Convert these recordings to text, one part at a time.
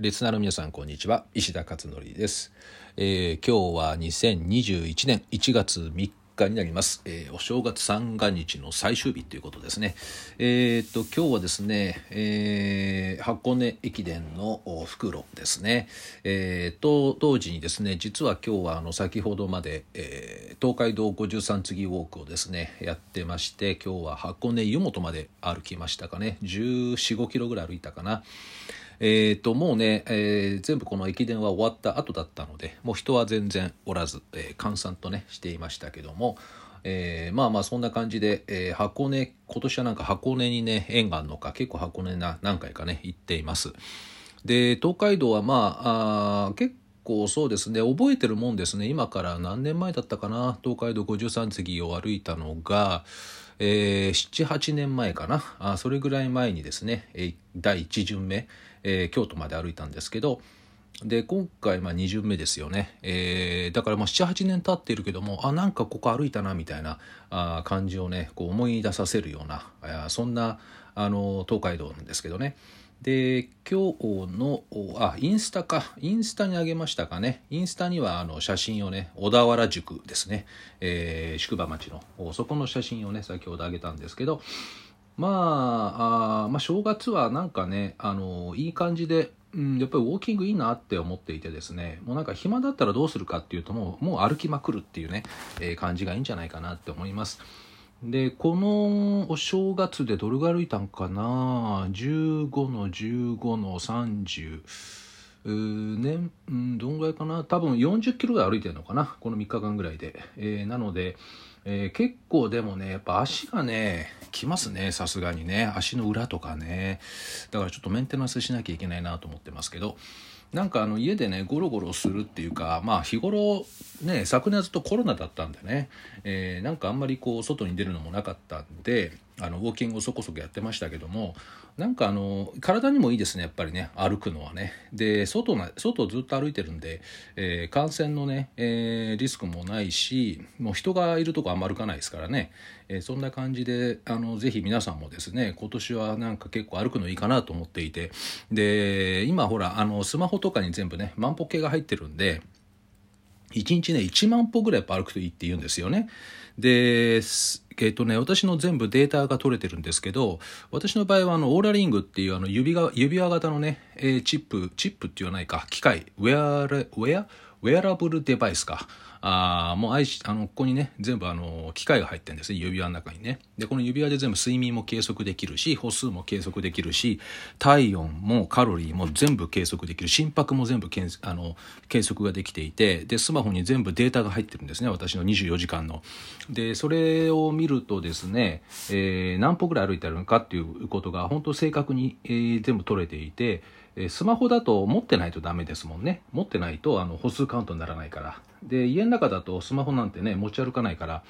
リスナーの皆さんこんにちは。石田勝則です、えー、今日は2021年1月3日になります、えー、お正月三が日の最終日ということですね。えー、っと今日はですね、えー、箱根駅伝の袋ですね。えー、と当時にですね実は今日はあの先ほどまで、えー、東海道53次ウォークをですねやってまして今日は箱根湯本まで歩きましたかね。1 4 5キロぐらい歩いたかな。えー、ともうね、えー、全部この駅伝は終わった後だったのでもう人は全然おらず、えー、閑散とねしていましたけども、えー、まあまあそんな感じで、えー、箱根今年はなんか箱根にね縁があるのか結構箱根な何回かね行っています。で東海道はまああ結構そうですね覚えてるもんですね。今から何年前だったかな東海道53次を歩いたのがえー、78年前かな。あそれぐらい前にですね、えー、第1巡目、えー、京都まで歩いたんですけどで今回まあ2巡目ですよね、えー、だから78年経っているけどもあなんかここ歩いたなみたいなあ感じをねこう思い出させるようなあそんなあの東海道なんですけどね。で今日のあインスタか。インスタにあげましたかね。インスタにはあの写真をね小田原宿ですね、えー、宿場町のそこの写真をね先ほどあげたんですけど。まああまあ正月はなんかねあのいい感じでうん、やっぱりウォーキングいいなって思っていてですね。もうなんか暇だったらどうするかっていうともうもう歩きまくるっていうね、えー、感じがいいんじゃないかなって思います。でこのお正月でどれぐらい歩いたんかな？15の15の30年、うん、どんぐらいかな？多分40キロぐらい歩いてるのかな？この3日間ぐらいで、えー、なのでえー、結構でもねやっぱ足がねきますねさすがにね。足の裏とかね。だからちょっとメンテナンスしなきゃいけないなと思ってますけど。なんかあの家でねゴロゴロするっていうかまあ日頃ね昨年はずっとコロナだったんでね、えー、なんかあんまりこう外に出るのもなかったんであのウォーキングをそこそこやってましたけどもなんかあの体にもいいですねやっぱりね歩くのはね。で外な外をずっと歩いてるんで、えー、感染のね、えー、リスクもないしもう人がいるとこあんま歩かないですからね、え、そんな感じであのぜひ皆さんもですね今年はなんか結構歩くのいいかなと思っていてで今ほらあのスマホとかに全部ね万歩計が入ってるんで1日ね1万歩ぐらいやっぱ歩くといいって言うんですよね。で、えっ、ー、とね、私の全部データが取れてるんですけど、私の場合はあのオーラリングっていうあの指が指輪型のね、えー、チップ、チップって言わないか、機械、ウェアウェアウェアラブルデバイスか。あもうあのここにね全部あの機械が入ってるんですね。指輪の中にね。でこの指輪で全部睡眠も計測できるし歩数も計測できるし体温もカロリーも全部計測できる。心拍も全部けんあの計測ができていてでスマホに全部データが入ってるんですね。私の24時間の。でそれを見るとですね、えー、何歩ぐらい歩いてるのかっていうことが本当正確に、えー、全部取れていてスマホだと持ってないとダメですもんね。持ってないとあの歩数カウントにならないから。で家の中だとスマホなんてね持ち歩かないから、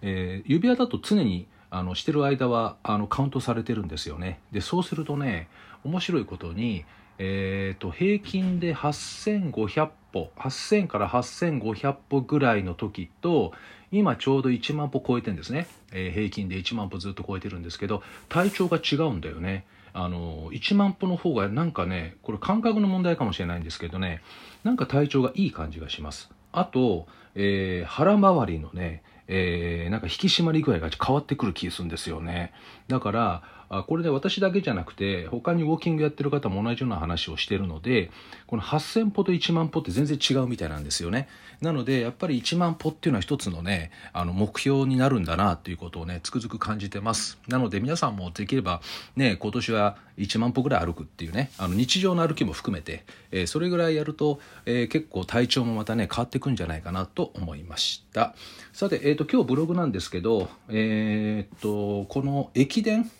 えー、指輪だと常にあのしてる間はあのカウントされてるんですよね。でそうするとね面白いことに、えーと、平均で8500歩8000から8500歩ぐらいの時と今ちょうど1万歩超えてんですね、えー、平均で1万歩ずっと超えてるんですけど体調が違うんだよね。あの1万歩の方がなんかねこれ感覚の問題かもしれないんですけどね。なんか体調がいい感じがします。あと、えー、腹周りのね、えー、なんか引き締まり具合が変わってくる気がするんですよね。だからあこれで私だけじゃなくて他にウォーキングやってる方も同じような話をしてるのでこの8000歩と1万歩って全然違うみたいなんですよね。なのでやっぱり1万歩っていうのは一つのねあの目標になるんだなっていうことをねつくづく感じてます。なので皆さんもできればね今年は1万歩ぐらい歩くっていうねあの日常の歩きも含めて、えー、それぐらいやると、えー、結構体調もまたね変わってくんじゃないかなと思いました。さて、えーと、今日ブログなんですけどえっ、とこの駅伝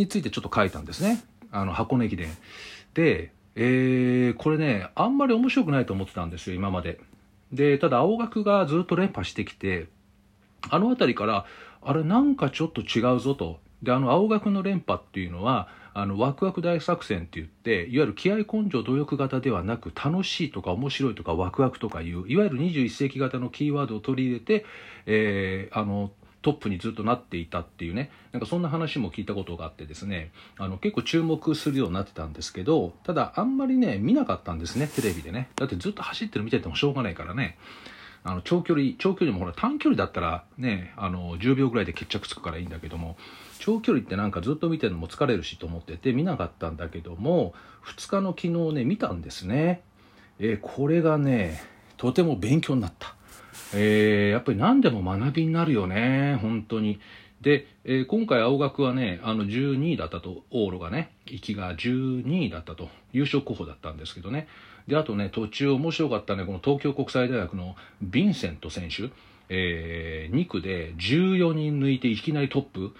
についてちょっと書いたんですね。あの箱根駅伝。で、えー、これねあんまり面白くないと思ってたんですよ今まで。でただ青学がずっと連覇してきてあの辺りからあれなんかちょっと違うぞと。であの青学の連覇っていうのはあのワクワク大作戦って言っていわゆる気合根性努力型ではなく楽しいとか面白いとかワクワクとかいういわゆる21世紀型のキーワードを取り入れて、えー、あのトップにずっとなっていたっていうねなんかそんな話も聞いたことがあってですねあの結構注目するようになってたんですけどただあんまりね見なかったんですねテレビでね。だってずっと走ってる見ててもしょうがないからね。あの長距離長距離もほら短距離だったらねあの10秒ぐらいで決着つくからいいんだけども長距離ってなんかずっと見てるのも疲れるしと思ってて見なかったんだけども2日の昨日ね見たんですね。えー、これがねとても勉強になった。えー、やっぱり何でも学びになるよね本当に。で、えー、今回青学はねあの12位だったと往路がね行きが12位だったと優勝候補だったんですけどね。であとね途中面白かったねこの東京国際大学のヴィンセント選手、えー、2区で14人抜いていきなりトップ。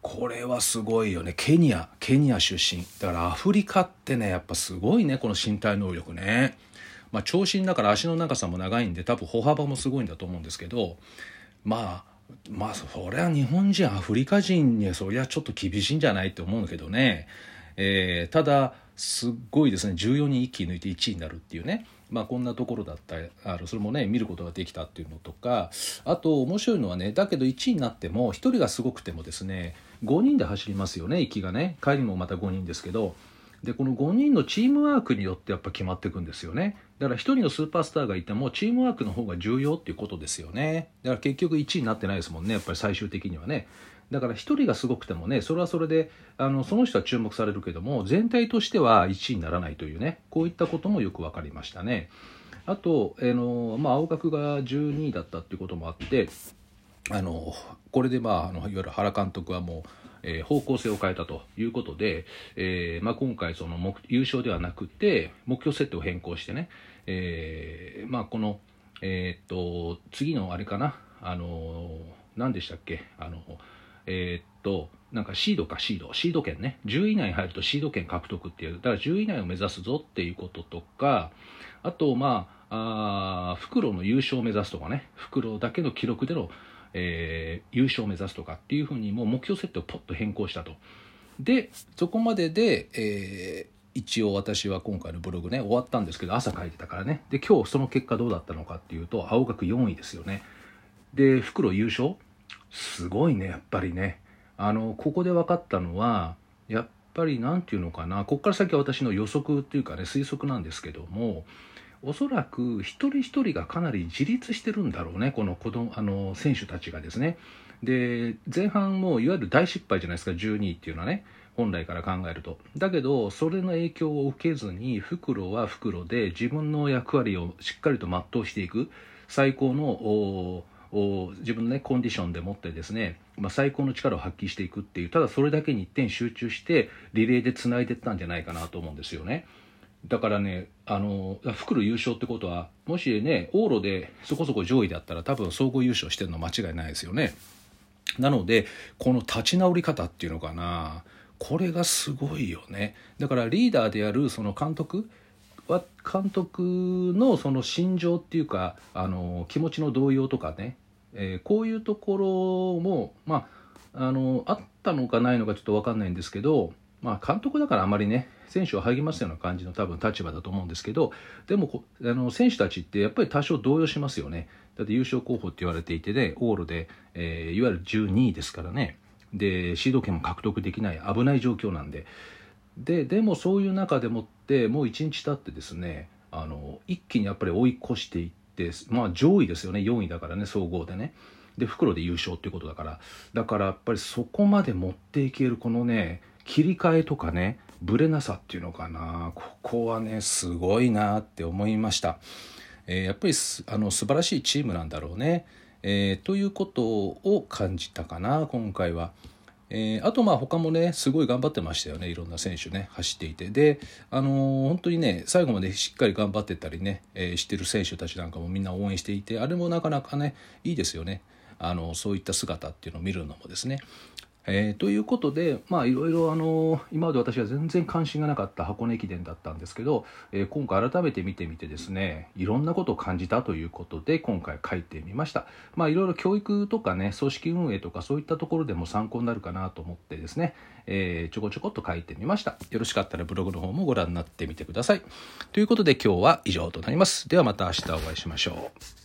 これはすごいよね。ケニアケニア出身。だからアフリカってねやっぱすごいねこの身体能力ね。まあ長身だから足の長さも長いんで多分歩幅もすごいんだと思うんですけどまあまあそりゃ日本人アフリカ人にはそりゃちょっと厳しいんじゃないって思うんだけどね、えー、ただすっごいですね14人一気に抜いて1位になるっていうね。まあ、こんなところだったあのそれもね見ることができたっていうのとかあと面白いのはねだけど1位になっても1人がすごくてもですね5人で走りますよね行きがね。帰りもまた5人ですけどでこの5人のチームワークによってやっぱ決まっていくんですよね。だから1人のスーパースターがいてもチームワークの方が重要っていうことですよね。だから結局1位になってないですもんねやっぱり最終的にはね。だから1人がすごくてもねそれはそれであのその人は注目されるけども全体としては1位にならないというね。こういったこともよく分かりましたね。あと、えー、のまあ、青学が12位だったっていうこともあってあのこれで、まあ、あのいわゆる原監督はもうえー、方向性を変えたということで、えーまあ、今回その目優勝ではなくて目標設定を変更してね、えーまあ、この、えー、っと次のあれかなあの何でしたっけあのえー、っと、なんかシードかシード、シード権ね、10位以内に入るとシード権獲得っていう、だから10位以内を目指すぞっていうこととか、あと、まあ、あ袋の優勝を目指すとかね、袋だけの記録での、えー、優勝を目指すとかっていうふうにもう目標設定をポッと変更したと。で、そこまでで、えー一応私は今回のブログね終わったんですけど朝書いてたからね。で今日その結果どうだったのかっていうと青学4位ですよね。で袋優勝？すごいねやっぱりね。あのここで分かったのはやっぱり何て言うのかな。ここから先は私の予測っていうかね推測なんですけどもおそらく一人一人がかなり自立してるんだろうねこの子供あの選手たちがですね。で前半もいわゆる大失敗じゃないですか12位っていうのはね本来から考えると。だけどそれの影響を受けずに袋は袋で自分の役割をしっかりと全うしていく。最高の自分の、ね、コンディションでもってですね、まあ、最高の力を発揮していくっていうただそれだけに一点集中してリレーでつないでいったんじゃないかなと思うんですよね。だからね、あの、袋優勝ってことは、もしね、往路でそこそこ上位だったら多分総合優勝してるの間違いないですよね。なので、この立ち直り方っていうのかな、これがすごいよね。だからリーダーであるその監督、は監督のその心情っていうかあの気持ちの動揺とかねえー、こういうところも、まあ、あのあったのかないのかちょっと分かんないんですけど、まあ、監督だからあまりね選手を励ますような感じの多分立場だと思うんですけどでもあの選手たちってやっぱり多少動揺しますよね。だって優勝候補って言われていてね往路で、えー、いわゆる12位ですからね。でシード権も獲得できない危ない状況なんで。ででもそういう中でもってもう1日経ってですねあの一気にやっぱり追い越していって、まあ、上位ですよね。4位だからね総合でね。で袋で優勝っていうことだから。だからやっぱりそこまで持っていけるこのね切り替えとかねぶれなさっていうのかな。ここはねすごいなって思いました、えー、やっぱりあの素晴らしいチームなんだろうね、えー、ということを感じたかな今回は。えー、あとまあ他もねすごい頑張ってましたよね。いろんな選手ね走っていて。であのー、本当にね最後までしっかり頑張ってたりね、えー、してる選手たちなんかもみんな応援していてあれもなかなかねいいですよね。あのそういった姿っていうのを見るのもですね。えー、ということで、まあ、いろいろあの今まで私は全然関心がなかった箱根駅伝だったんですけど、えー、今回改めて見てみてですねいろんなことを感じたということで今回書いてみました、まあ、いろいろ教育とかね組織運営とかそういったところでも参考になるかなと思ってですね、えー、ちょこちょこっと書いてみました。よろしかったらブログの方もご覧になってみてください。ということで今日は以上となります。ではまた明日お会いしましょう。